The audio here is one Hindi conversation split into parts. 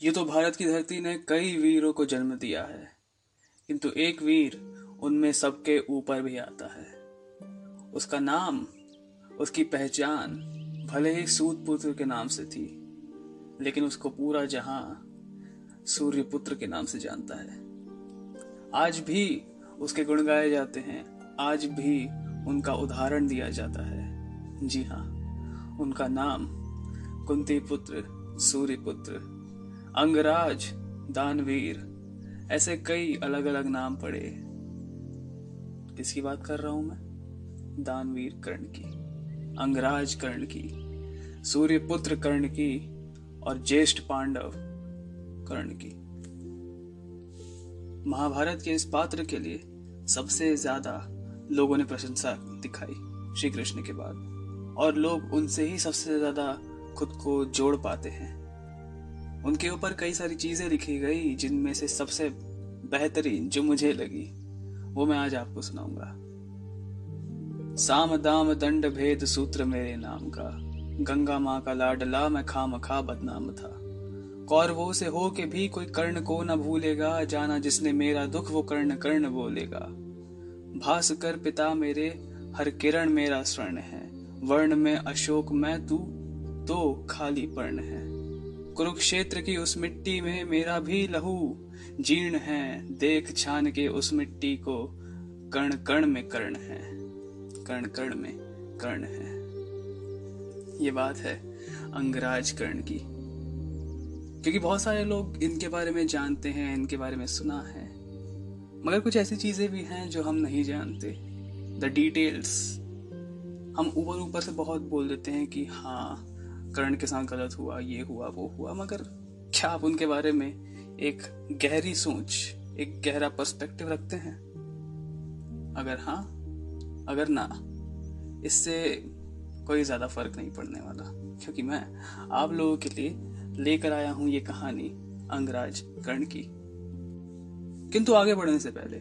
ये तो भारत की धरती ने कई वीरों को जन्म दिया है, किंतु एक वीर उनमें सबके ऊपर भी आता है। उसका नाम, उसकी पहचान भले ही सूत पुत्र के नाम से थी, लेकिन उसको पूरा जहाँ सूर्य पुत्र के नाम से जानता है। आज भी उसके गुण गाए जाते हैं, आज भी उनका उदाहरण दिया जाता है। जी हाँ उनका नाम कुंती पुत्र, सूर्य पुत्र अंगराज, दानवीर, ऐसे कई अलग अलग नाम पड़े। किसकी बात कर रहा हूँ मैं? दानवीर कर्ण की, अंगराज कर्ण की सूर्य पुत्र कर्ण की, और ज्येष्ठ पांडव कर्ण की। महाभारत के इस पात्र के लिए सबसे ज़्यादा लोगों ने प्रशंसा दिखाई श्री कृष्ण के बाद, और लोग उनसे ही सबसे ज़्यादा खुद को जोड़ पाते हैं। उनके ऊपर कई सारी चीज़ें लिखी गई, जिनमें से सबसे बेहतरीन जो मुझे लगी, वो मैं आज आपको सुनाऊँगा। साम दाम दंड भेद सूत्र मेरे नाम का, गंगा माँ का लाडला मैं खाम खा बदनाम था। कौरवों से हो के भी कोई कर्ण को न भूलेगा, जाना जिसने मेरा दुख वो कर्ण कर्ण बोलेगा। भास कर पिता मेरे, हर किरण मेरा स्वर्ण है, वर्ण में अशोक मैं तू तो खाली पर्ण है। कुरुक्षेत्र की उस मिट्टी में मेरा भी लहू जीर्ण है। देख छान के उस मिट्टी को कर्ण कर्ण में कर्ण है। कर्ण कर्ण में कर्ण है। ये बात है अंगराज कर्ण की। क्योंकि बहुत सारे लोग इनके बारे में जानते हैं, इनके बारे में सुना है। मगर कुछ ऐसी चीज़ें भी हैं जो हम नहीं जानते। द डिटेल्स हम ऊपर ऊपर से बहुत बोल देते हैं कि हाँ कर्ण के साथ गलत हुआ, ये हुआ, वो हुआ, मगर क्या आप उनके बारे में एक गहरी सोच, एक गहरा पर्सपेक्टिव रखते हैं? अगर हाँ अगर ना, इससे कोई ज़्यादा फ़र्क नहीं पड़ने वाला, क्योंकि मैं आप लोगों के लिए लेकर आया हूँ ये कहानी अंगराज कर्ण की। किंतु आगे बढ़ने से पहले,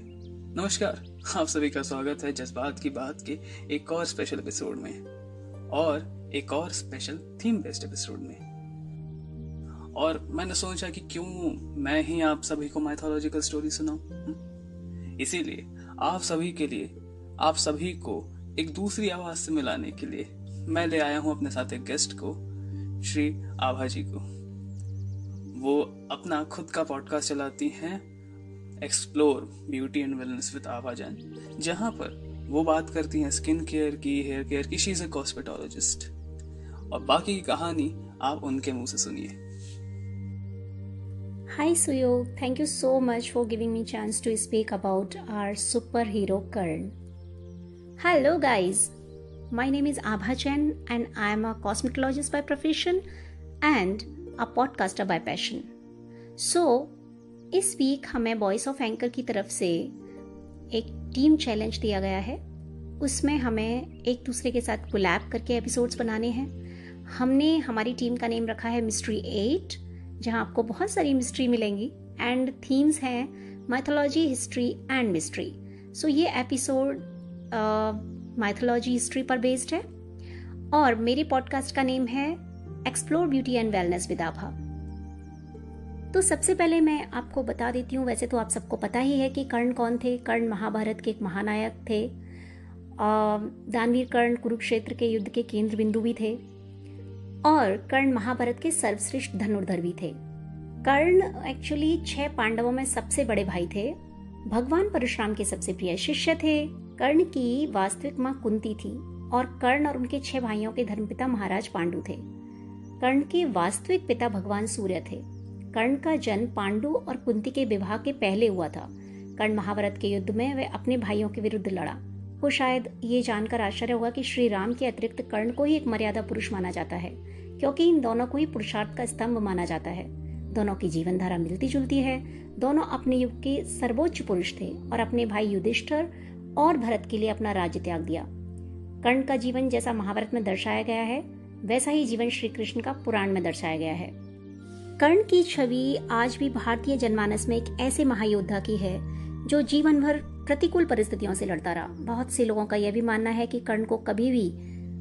नमस्कार, आप सभी का स्वागत है जज्बात की बात के एक और स्पेशल एपिसोड में। और एक और स्पेशल थीम बेस्ड एपिसोड में और मैंने सोचा कि क्यों मैं ही आप सभी को माइथोलॉजिकल स्टोरी सुनाऊं हम्म? इसीलिए आप सभी के लिए, आप सभी को एक दूसरी आवाज़ से मिलाने के लिए मैं ले आया हूँ अपने साथ एक गेस्ट को, श्री आभा जी को वो अपना खुद का पॉडकास्ट चलाती हैं explore beauty and wellness with Abha Jain, जहाँ पर वो बात करती हैं स्किन केयर की हेयर केयर की शी इज़ ए कॉस्मेटोलॉजिस्ट और बाकी की कहानी आप उनके मुँह से सुनिए Hi Suyog, thank you so much for giving me chance to speak about our superhero Karn. Hello guys, my name is Abha Chen and I am a cosmetologist by profession and a podcaster by passion. So, इस वीक हमें वॉइस ऑफ़ एंकर की तरफ़ से एक टीम चैलेंज दिया गया है। उसमें हमें एक दूसरे के साथ कोलैब करके एपिसोड्स बनाने हैं। हमने, हमारी टीम का नेम रखा है मिस्ट्री एट जहाँ आपको बहुत सारी मिस्ट्री मिलेंगी। एंड थीम्स हैं mythology history and mystery so ये एपिसोड माइथोलॉजी हिस्ट्री पर बेस्ड है। और मेरे पॉडकास्ट का नेम है explore beauty and wellness with Abha तो सबसे पहले मैं आपको बता देती हूँ, वैसे तो आप सबको पता ही है कि कर्ण कौन थे? कर्ण महाभारत के एक महानायक थे। दानवीर कर्ण कुरुक्षेत्र के युद्ध के केंद्र बिंदु भी थे और कर्ण महाभारत के सर्वश्रेष्ठ धनुर्धर भी थे। कर्ण एक्चुअली छह पांडवों में सबसे बड़े भाई थे। भगवान परशुराम के सबसे प्रिय शिष्य थे। कर्ण की वास्तविक माँ कुंती थी और कर्ण और उनके छह भाइयों के धर्मपिता महाराज पांडु थे। कर्ण के वास्तविक पिता भगवान सूर्य थे। कर्ण का जन्म पांडु और कुंती के विवाह के पहले हुआ था। कर्ण महाभारत के युद्ध में वह अपने भाइयों के विरुद्ध लड़ा। को शायद ये जानकर आश्चर्य होगा कि श्री राम के अतिरिक्त कर्ण को ही एक मर्यादा पुरुष माना जाता है, क्योंकि इन दोनों को ही पुरुषार्थ का स्तंभ माना जाता है। दोनों की जीवन धारा मिलती जुलती है। दोनों अपने युग के सर्वोच्च पुरुष थे और अपने भाई युधिष्ठर और भरत के लिए अपना राज्य त्याग दिया। कर्ण का जीवन जैसा महाभारत में दर्शाया गया है, वैसा ही जीवन श्री कृष्ण का पुराण में दर्शाया गया है। कर्ण की छवि आज भी भारतीय जनमानस में एक ऐसे महायोद्धा की है, जो जीवन भर प्रतिकूल परिस्थितियों से लड़ता रहा। बहुत से लोगों का यह भी मानना है कि कर्ण को कभी भी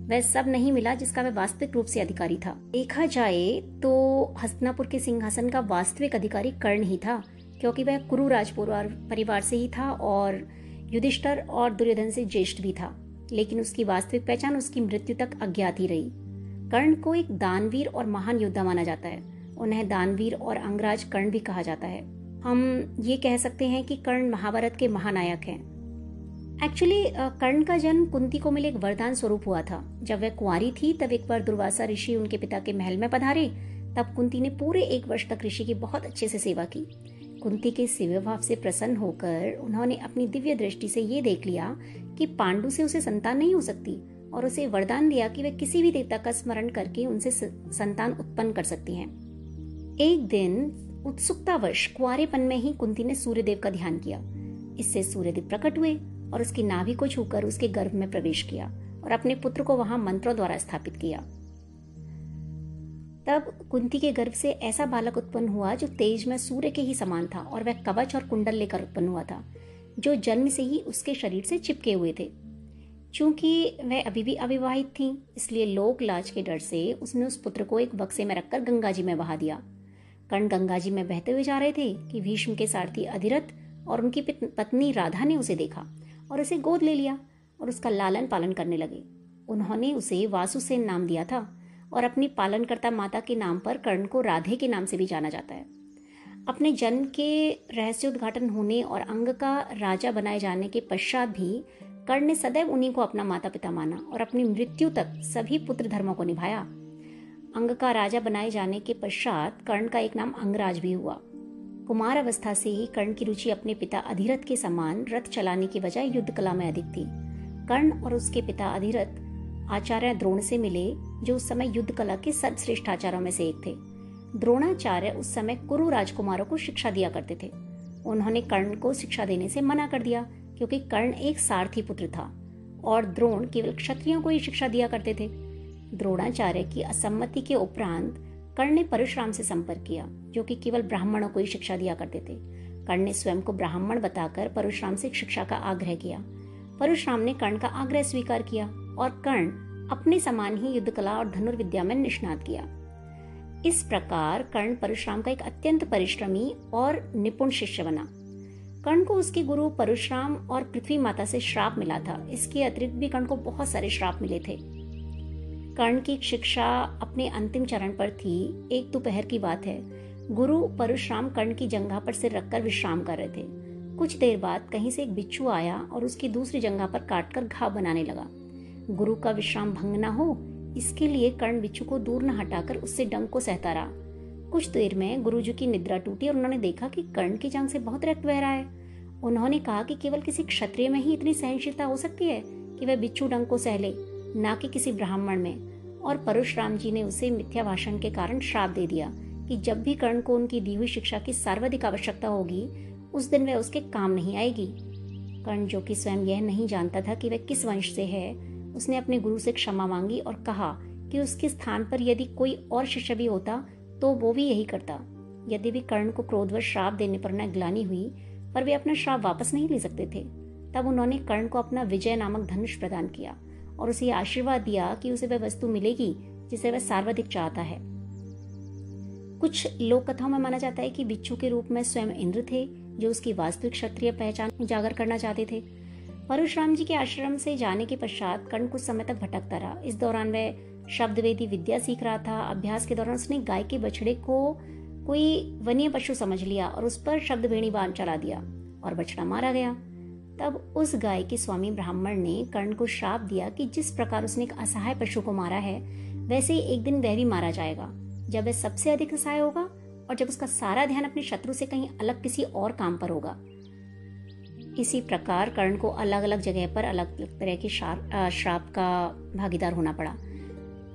वह सब नहीं मिला जिसका वह वास्तविक रूप से अधिकारी था। देखा जाए तो हस्तनापुर के सिंहासन का वास्तविक अधिकारी कर्ण ही था, क्योंकि वह कुरु राजपुर परिवार से ही था और युधिष्ठर और दुर्योधन से ज्येष्ठ भी था, लेकिन उसकी वास्तविक पहचान उसकी मृत्यु तक अज्ञात ही रही। कर्ण को एक दानवीर और महान योद्धा माना जाता है। उन्हें दानवीर और अंगराज कर्ण भी कहा जाता है। हम ये कह सकते हैं कि कर्ण महाभारत के महानायक हैं। एक्चुअली कर्ण का जन्म कुंती को मिले एक वरदान स्वरूप हुआ था। जब वह कुंवारी थी, तब एक बार दुर्वासा ऋषि उनके पिता के महल में पधारे। तब कुंती ने पूरे एक वर्ष तक ऋषि की बहुत अच्छे से सेवा की। कुंती के सेवा भाव से प्रसन्न होकर उन्होंने अपनी दिव्य दृष्टि से ये देख लिया कि पांडु से उसे संतान नहीं हो सकती और उसे वरदान दिया कि वह किसी भी देवता का स्मरण करके उनसे संतान उत्पन्न कर सकती हैं। एक दिन उत्सुकतावश कुआरेपन में ही कुंती ने सूर्यदेव का ध्यान किया। इससे सूर्यदेव प्रकट हुए और उसकी नाभि को छूकर उसके गर्भ में प्रवेश किया और अपने पुत्र को वहाँ मंत्रों द्वारा स्थापित किया। तब कुंती के गर्भ से ऐसा बालक उत्पन्न हुआ जो तेज में सूर्य के ही समान था और वह कवच और कुंडल लेकर उत्पन्न हुआ था, जो जन्म से ही उसके शरीर से चिपके हुए थे। चूँकि वह अभी भी अविवाहित थी, इसलिए लोक लाज के डर से उसने उस पुत्र को एक बक्से में रखकर गंगा जी में बहा दिया। कर्ण गंगा जी में बहते हुए जा रहे थे कि भीष्म के सारथी अधिरथ और उनकी पत्नी राधा ने उसे देखा और उसे गोद ले लिया और उसका लालन पालन करने लगे। उन्होंने उसे वासुसेन नाम दिया था और अपनी पालनकर्ता माता के नाम पर कर्ण को राधे के नाम से भी जाना जाता है। अपने जन्म के रहस्योद्घाटन होने और अंग का राजा बनाए जाने के पश्चात भी कर्ण ने सदैव उन्हीं को अपना माता पिता माना और अपनी मृत्यु तक सभी पुत्र धर्मों को निभाया। अंग का राजा बनाए जाने के पश्चात कर्ण का एक नाम अंगराज भी हुआ। कुमार अवस्था से ही कर्ण की रुचि अपने पिता अधिरथ के समान रथ चलाने की बजाय युद्ध कला में अधिक थी। कर्ण और उसके पिता अधिरथ आचार्य द्रोण से मिले, जो उस समय युद्ध कला के सर्वश्रेष्ठ आचार्यों में से एक थे। द्रोणाचार्य उस समय कुरु राजकुमारों को शिक्षा दिया करते थे। उन्होंने कर्ण को शिक्षा देने से मना कर दिया, क्योंकि कर्ण एक सारथी पुत्र था, और द्रोण केवल क्षत्रियों को ही शिक्षा दिया करते थे। द्रोणाचार्य की असम्मति के उपरांत कर्ण ने परशुराम से संपर्क किया, जो कि केवल ब्राह्मणों को ही शिक्षा दिया करते थे। कर्ण ने स्वयं को ब्राह्मण बताकर परशुराम से शिक्षा का आग्रह किया। परशुराम ने कर्ण का आग्रह स्वीकार किया और कर्ण अपने समान ही युद्ध कला और धनुर्विद्या में निष्णात किया। इस प्रकार कर्ण परशुराम का एक अत्यंत परिश्रमी और निपुण शिष्य बना। कर्ण को उसके गुरु परशुराम और पृथ्वी माता से श्राप मिला था। इसके अतिरिक्त भी कर्ण को बहुत सारे श्राप मिले थे। कर्ण की शिक्षा अपने अंतिम चरण पर थी। एक दोपहर की बात है। गुरु परशुराम कर्ण की जंगा पर सिर रखकर विश्राम कर रहे थे। कुछ देर बाद कहीं से एक बिच्छू आया और उसकी दूसरी जंगा पर काटकर घाव बनाने लगा। गुरु का विश्राम भंग न हो, इसके लिए कर्ण बिच्छू को दूर न हटाकर उससे डंक को सहता रहा। कुछ देर में गुरु जी की निद्रा टूटी और उन्होंने देखा कि कर्ण की जंग से बहुत रक्त बह रहा है। उन्होंने कहा कि केवल किसी क्षत्रिय में ही इतनी सहनशीलता हो सकती है कि वह बिच्छू डंक को सह ले, न कि किसी ब्राह्मण में। और परशुराम जी ने उसे मिथ्या भाषण के कारण श्राप दे दिया कि जब भी कर्ण को उनकी दी हुई शिक्षा की सर्वाधिक आवश्यकता होगी, उस दिन वह उसके काम नहीं आएगी। कर्ण जो कि स्वयं यह नहीं जानता था कि वह किस वंश से है, उसने अपने गुरु से क्षमा मांगी और कहा कि उसके स्थान पर यदि कोई और शिष्य भी होता तो वो भी यही करता। यदि भी कर्ण को क्रोधवश श्राप देने पर न ग्लानी हुई, पर वे अपना श्राप वापस नहीं ले सकते थे। तब उन्होंने कर्ण को अपना विजय नामक धनुष प्रदान किया। और उसे आशीर्वाद दिया कि उसे वह वस्तु मिलेगी जिसे वह सर्वाधिक चाहता है। कुछ लोक कथाओं में माना जाता है कि बिच्छू के रूप में स्वयं इंद्र थे, जो उसकी वास्तविक क्षत्रिय पहचान उजागर करना चाहते थे। परशुराम जी के आश्रम से जाने के पश्चात कर्ण कुछ समय तक भटकता रहा। इस दौरान वह शब्दवेदी विद्या सीख रहा था। अभ्यास के दौरान उसने गाय के बछड़े को कोई वन्य पशु समझ लिया और उस पर शब्द वेणी बाँध चला दिया और बछड़ा मारा गया। तब उस गाय के स्वामी ब्राह्मण ने कर्ण को श्राप दिया कि जिस प्रकार उसने एक असहाय पशु को मारा है, वैसे ही एक दिन वह भी मारा जाएगा। जब वह सबसे अधिक असहाय होगा और जब उसका सारा ध्यान अपने शत्रु से कहीं अलग किसी और काम पर होगा। इसी प्रकार कर्ण को अलग अलग जगह पर अलग अलग तरह के श्राप का भागीदार होना पड़ा।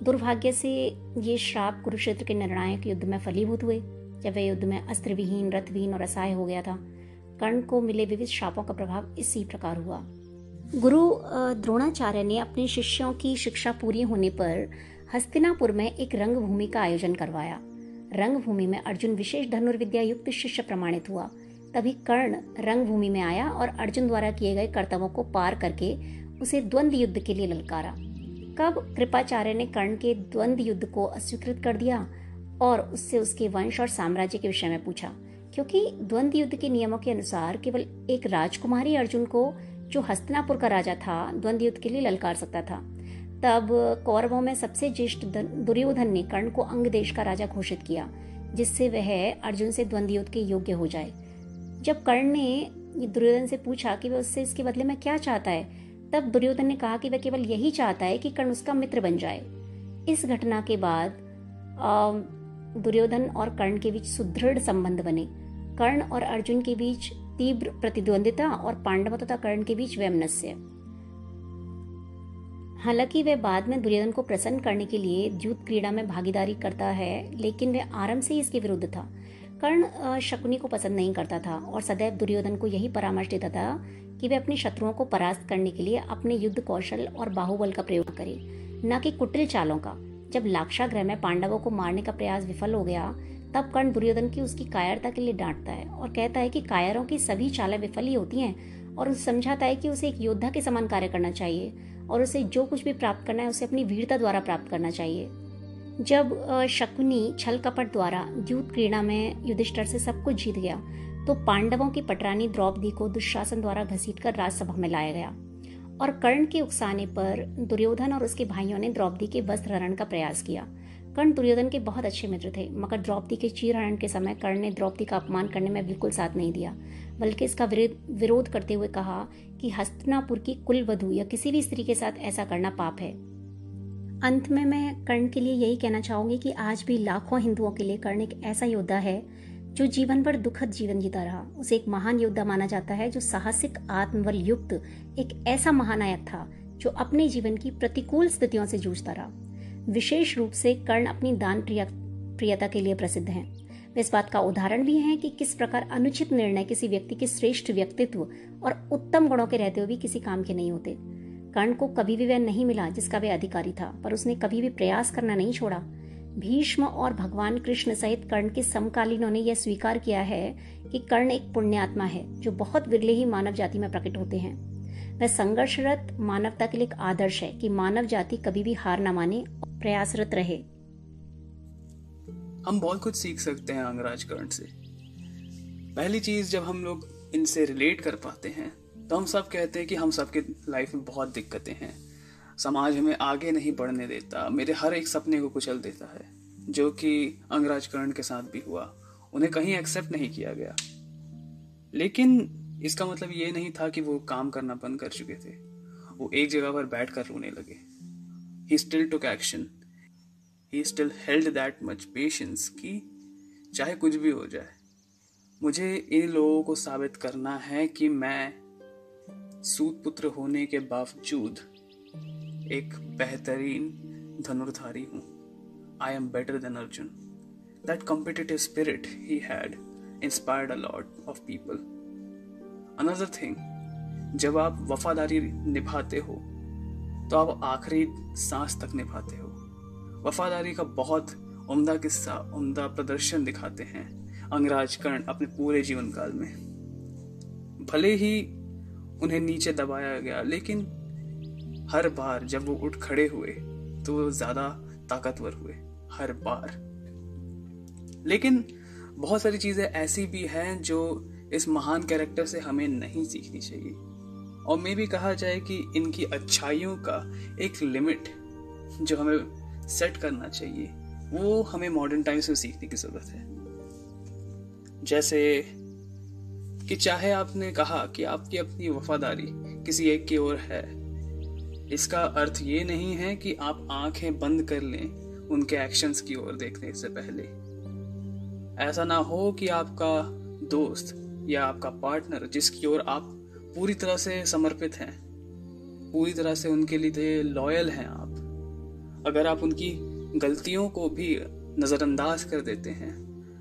दुर्भाग्य से ये श्राप कुरुक्षेत्र के निर्णायक युद्ध में फलीभूत हुए, जब वह युद्ध में अस्त्रविहीन, रथविहीन और असहाय हो गया था। कर्ण को मिले विविध शापों का प्रभाव इसी प्रकार हुआ। गुरु द्रोणाचार्य ने अपने शिष्यों की शिक्षा पूरी होने पर हस्तिनापुर में एक रंगभूमि का आयोजन करवाया। रंगभूमि में अर्जुन विशेष धनुर्विद्या युक्त शिष्य प्रमाणित हुआ। तभी कर्ण रंगभूमि में आया और अर्जुन द्वारा किए गए कर्तव्यों को पार करके उसे द्वंद्व युद्ध के लिए ललकारा। कब कृपाचार्य ने कर्ण के द्वंद्व युद्ध को अस्वीकृत कर दिया और उससे उसके वंश और साम्राज्य के विषय में पूछा? क्योंकि द्वंद युद्ध के नियमों के अनुसार केवल एक राजकुमारी अर्जुन को, जो हस्तनापुर का राजा था द्वंद युद्ध के लिए ललकार सकता था। तब कौरवों में सबसे ज्येष्ठ दुर्योधन ने कर्ण को अंग देश का राजा घोषित किया, जिससे वह अर्जुन से द्वंद युद्ध के योग्य हो जाए। जब कर्ण ने दुर्योधन से पूछा कि वह उससे इसके बदले में क्या चाहता है, तब दुर्योधन ने कहा कि वह केवल यही चाहता है कि कर्ण उसका मित्र बन जाए। इस घटना के बाद दुर्योधन और कर्ण के बीच सुदृढ़ संबंध बने। कर्ण और अर्जुन के बीच तीव्र प्रतिद्वंदिता और पांडवों तथा कर्ण के बीच वैमनस्य। हालाँकि वह बाद में दुर्योधन को प्रसन्न करने के लिए द्यूत क्रीड़ा में भागीदारी करता है, लेकिन वह आरंभ से ही इसके विरुद्ध था। कर्ण शकुनी को पसंद नहीं करता था और सदैव दुर्योधन को यही परामर्श देता था कि वह अपने शत्रुओं को परास्त करने के लिए अपने युद्ध कौशल और बाहुबल का प्रयोग करे, न कि कुटिल चालों का। जब लाक्षाग्रह में पांडवों को मारने का प्रयास विफल हो गया तब कर्ण दुर्योधन की उसकी कायरता के लिए डांटता है और कहता है कि कायरों की सभी चालें विफल ही होती हैं और उसे समझाता है कि उसे एक योद्धा के समान कार्य करना चाहिए और उसे जो कुछ भी प्राप्त करना है उसे अपनी वीरता द्वारा प्राप्त करना चाहिए। जब शकुनी छल कपट द्वारा द्यूत क्रीड़ा में युधिष्ठर से सब कुछ जीत गया तो पांडवों की पटरानी द्रौपदी को दुशासन द्वारा घसीटकर राजसभा में लाया गया और कर्ण के उकसाने पर दुर्योधन और उसके भाइयों ने द्रौपदी के वस्त्र हरण का प्रयास किया। कर्ण दुर्योधन के बहुत अच्छे मित्र थे। मगर द्रौपदी के चीरहरण के समय कर्ण ने द्रौपदी का अपमान करने में बिल्कुल साथ नहीं दिया, बल्कि इसका विरोध करते हुए कहा कि हस्तनापुर की कुल वधु या किसी भी स्त्री के साथ ऐसा करना पाप है। अंत में मैं कर्ण के लिए यही कहना चाहूँगी कि आज भी लाखों हिंदुओं के लिए कर्ण एक ऐसा योद्धा है जो जीवन भर दुखद जीवन जीता रहा। उसे एक महान योद्धा माना जाता है जो साहसिक, आत्मबल युक्त एक ऐसा महानायक था जो अपने जीवन की प्रतिकूल स्थितियों से जूझता रहा। विशेष रूप से कर्ण अपनी दान प्रियता के लिए प्रसिद्ध हैं। वे इस बात का उदाहरण भी हैं कि किस प्रकार अनुचित निर्णय किसी व्यक्ति के श्रेष्ठ व्यक्तित्व और उत्तम गुणों के रहते हुए भी किसी काम के नहीं होते। कर्ण को कभी भी वह नहीं मिला जिसका वे अधिकारी था, पर उसने कभी भी प्रयास करना नहीं छोड़ा। भीष्म और भगवान कृष्ण सहित कर्ण के समकालीनों ने यह स्वीकार किया है कि कर्ण एक पुण्यात्मा है, जो बहुत विरले ही मानव जाति में प्रकट होते हैं। वह संघर्षरत मानवता के लिए एक आदर्श है कि मानव जाति कभी भी हार न माने प्रयासरत रहे। हम बहुत कुछ सीख सकते हैं अंगराज कर्ण से। पहली चीज़ जब हम लोग इनसे रिलेट कर पाते हैं तो हम सब कहते हैं कि हम सबके लाइफ में बहुत दिक्कतें हैं। समाज हमें आगे नहीं बढ़ने देता, मेरे हर एक सपने को कुचल देता है, जो कि अंगराज कर्ण के साथ भी हुआ। उन्हें कहीं एक्सेप्ट नहीं किया गया। लेकिन इसका मतलब ये नहीं था कि वो काम करना बंद कर चुके थे। वो एक जगह पर बैठ कर रोने लगे। He still took action he still held that much patience कि चाहे कुछ भी हो जाए, मुझे इन लोगों को साबित करना है कि मैं सूत पुत्र होने के बावजूद एक बेहतरीन धनुर्धारी हूँ। I am better than Arjun that competitive spirit he had inspired a lot of people another thing जब आप वफादारी निभाते हो तो आप आखिरी सांस तक निभाते हो। वफादारी का बहुत उम्दा किस्सा, उम्दा प्रदर्शन दिखाते हैं अंगराज कर्ण अपने पूरे जीवन काल में। भले ही उन्हें नीचे दबाया गया, लेकिन हर बार जब वो उठ खड़े हुए तो वो ज़्यादा ताकतवर हुए, हर बार। लेकिन बहुत सारी चीज़ें ऐसी भी हैं जो इस महान कैरेक्टर से हमें नहीं सीखनी चाहिए। और मे भी कहा जाए कि इनकी अच्छाइयों का एक लिमिट जो हमें सेट करना चाहिए, वो हमें मॉडर्न टाइम्स में सीखने की ज़रूरत है। जैसे कि चाहे आपने कहा कि आपकी अपनी वफादारी किसी एक की ओर है, इसका अर्थ ये नहीं है कि आप आँखें बंद कर लें उनके एक्शंस की ओर देखने से पहले। ऐसा ना हो कि आपका दोस्त या आपका पार्टनर जिसकी ओर आप पूरी तरह से समर्पित हैं, पूरी तरह से उनके लिए लॉयल हैं आप, अगर आप उनकी गलतियों को भी नज़रअंदाज कर देते हैं,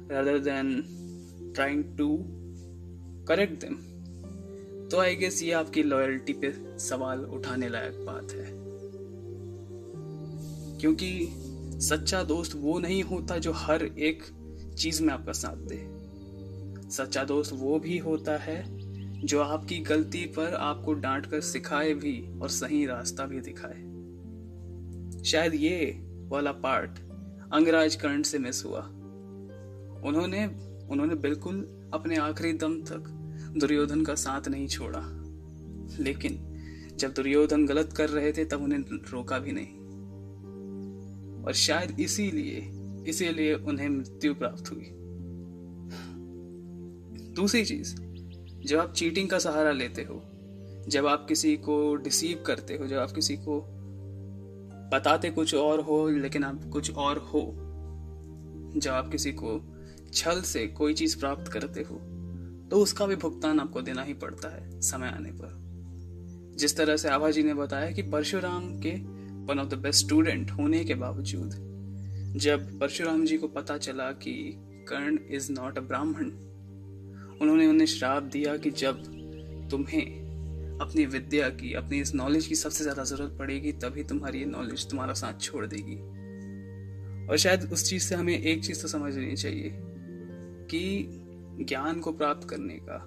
rather than trying to correct them तो आई गेस ये आपकी लॉयल्टी पे सवाल उठाने लायक बात है। क्योंकि सच्चा दोस्त वो नहीं होता जो हर एक चीज़ में आपका साथ दे। सच्चा दोस्त वो भी होता है जो आपकी गलती पर आपको डांट कर सिखाए भी और सही रास्ता भी दिखाए। शायद ये वाला पार्ट अंगराज कर्ण से मिस हुआ। उन्होंने उन्होंने बिल्कुल अपने आखिरी दम तक दुर्योधन का साथ नहीं छोड़ा। लेकिन जब दुर्योधन गलत कर रहे थे, तब उन्हें रोका भी नहीं। और शायद इसीलिए इसीलिए उन्हें मृत्यु प्राप्त हुई। दूसरी चीज़, जब आप चीटिंग का सहारा लेते हो, जब आप किसी को डिसीव करते हो, जब आप किसी को बताते कुछ और हो, लेकिन आप कुछ और हो, जब आप किसी को छल से कोई चीज़ प्राप्त करते हो तो उसका भी भुगतान आपको देना ही पड़ता है समय आने पर। जिस तरह से आभा जी ने बताया कि परशुराम के one of the best student होने के बावजूद, जब परशुराम जी को पता चला कि कर्ण इज़ नॉट अ ब्राह्मण उन्होंने उन्हें श्राप दिया कि जब तुम्हें अपनी विद्या की, अपनी इस नॉलेज की सबसे ज़्यादा ज़रूरत पड़ेगी, तभी तुम्हारी ये नॉलेज तुम्हारा साथ छोड़ देगी। और शायद उस चीज़ से हमें एक चीज़ तो समझ लेनी चाहिए कि ज्ञान को प्राप्त करने का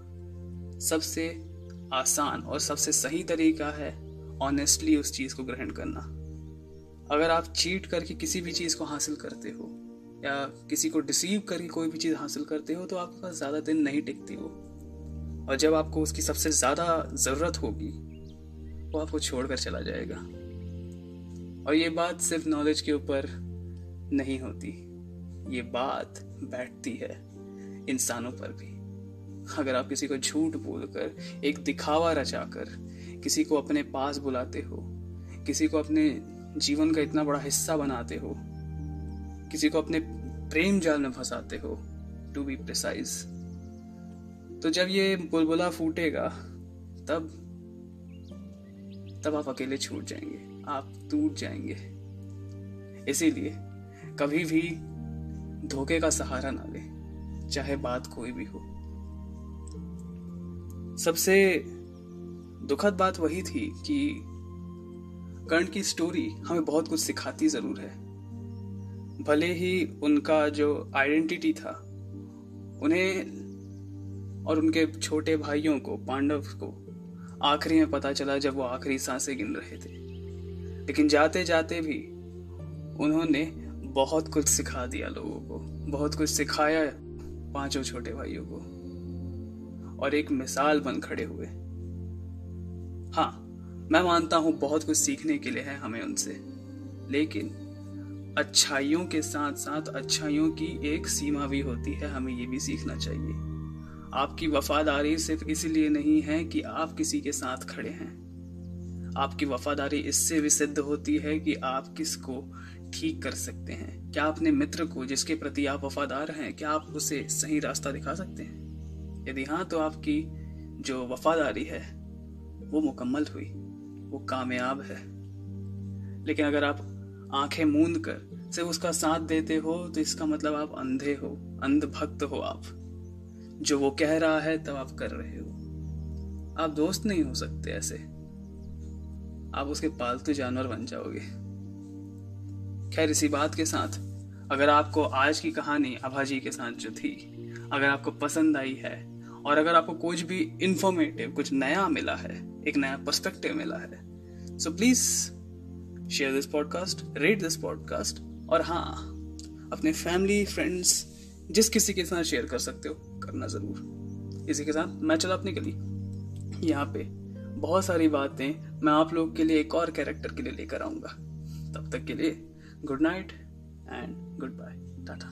सबसे आसान और सबसे सही तरीका है ऑनेस्टली उस चीज़ को ग्रहण करना। अगर आप चीट करके किसी भी चीज़ को हासिल करते हो या किसी को डिसीव करके कोई भी चीज़ हासिल करते हो तो आपके पास ज़्यादा दिन नहीं टिकती वो। और जब आपको उसकी सबसे ज़्यादा ज़रूरत होगी, वो आपको छोड़ कर चला जाएगा। और ये बात सिर्फ़ नॉलेज के ऊपर नहीं होती, ये बात बैठती है इंसानों पर भी। अगर आप किसी को झूठ बोलकर, एक दिखावा रचाकर किसी को अपने पास बुलाते हो, किसी को अपने जीवन का इतना बड़ा हिस्सा बनाते हो किसी को अपने प्रेम जाल में फंसाते हो टू बी प्रिसाइज तो जब ये बुलबुला फूटेगा, तब तब आप अकेले छूट जाएँगे, आप टूट जाएँगे। इसीलिए कभी भी धोखे का सहारा ना ले, चाहे बात कोई भी हो। सबसे दुखद बात वही थी कि कर्ण की स्टोरी हमें बहुत कुछ सिखाती ज़रूर है। भले ही उनका जो आइडेंटिटी था, उन्हें और उनके छोटे भाइयों को, पांडव को आखिरी में पता चला जब वो आखिरी साँसें गिन रहे थे। लेकिन जाते जाते भी उन्होंने बहुत कुछ सिखा दिया लोगों को, बहुत कुछ सिखाया पाँचों छोटे भाइयों को, और एक मिसाल बन खड़े हुए। हाँ मैं मानता हूँ बहुत कुछ सीखने के लिए है हमें उनसे, लेकिन अच्छाइयों के साथ साथ अच्छाइयों की एक सीमा भी होती है, हमें ये भी सीखना चाहिए। आपकी वफादारी सिर्फ़ इसलिए नहीं है कि आप किसी के साथ खड़े हैं। आपकी वफादारी इससे भी सिद्ध होती है कि आप किसको ठीक कर सकते हैं। क्या अपने मित्र को जिसके प्रति आप वफादार हैं, क्या आप उसे सही रास्ता दिखा सकते हैं? यदि हाँ तो आपकी जो वफादारी है, वो मुकम्मल हुई, वो कामयाब है। लेकिन अगर आप आँखें मूंद कर, सिर्फ़ उसका साथ देते हो तो इसका मतलब आप अंधे हो, अंधभक्त हो आप। जो वो कह रहा है तब आप कर रहे हो। आप दोस्त नहीं हो सकते ऐसे। आप उसके पालतू जानवर बन जाओगे। खैर, इसी बात के साथ, अगर आपको आज की कहानी अभाजी के साथ जो थी, अगर आपको पसंद आई है, और अगर आपको कुछ भी इंफॉर्मेटिव कुछ नया मिला है, एक नया पर्सपेक्टिव मिला है so please share this podcast rate this podcast और हाँ अपने फैमिली फ्रेंड्स जिस किसी के साथ शेयर कर सकते हो, करना ज़रूर। इसी के साथ मैं चला अपनी गली यहाँ पे बहुत सारी बातें मैं आप लोग के लिए एक और कैरेक्टर के लिए लेकर आऊँगा। तब तक के लिए good night and goodbye tata.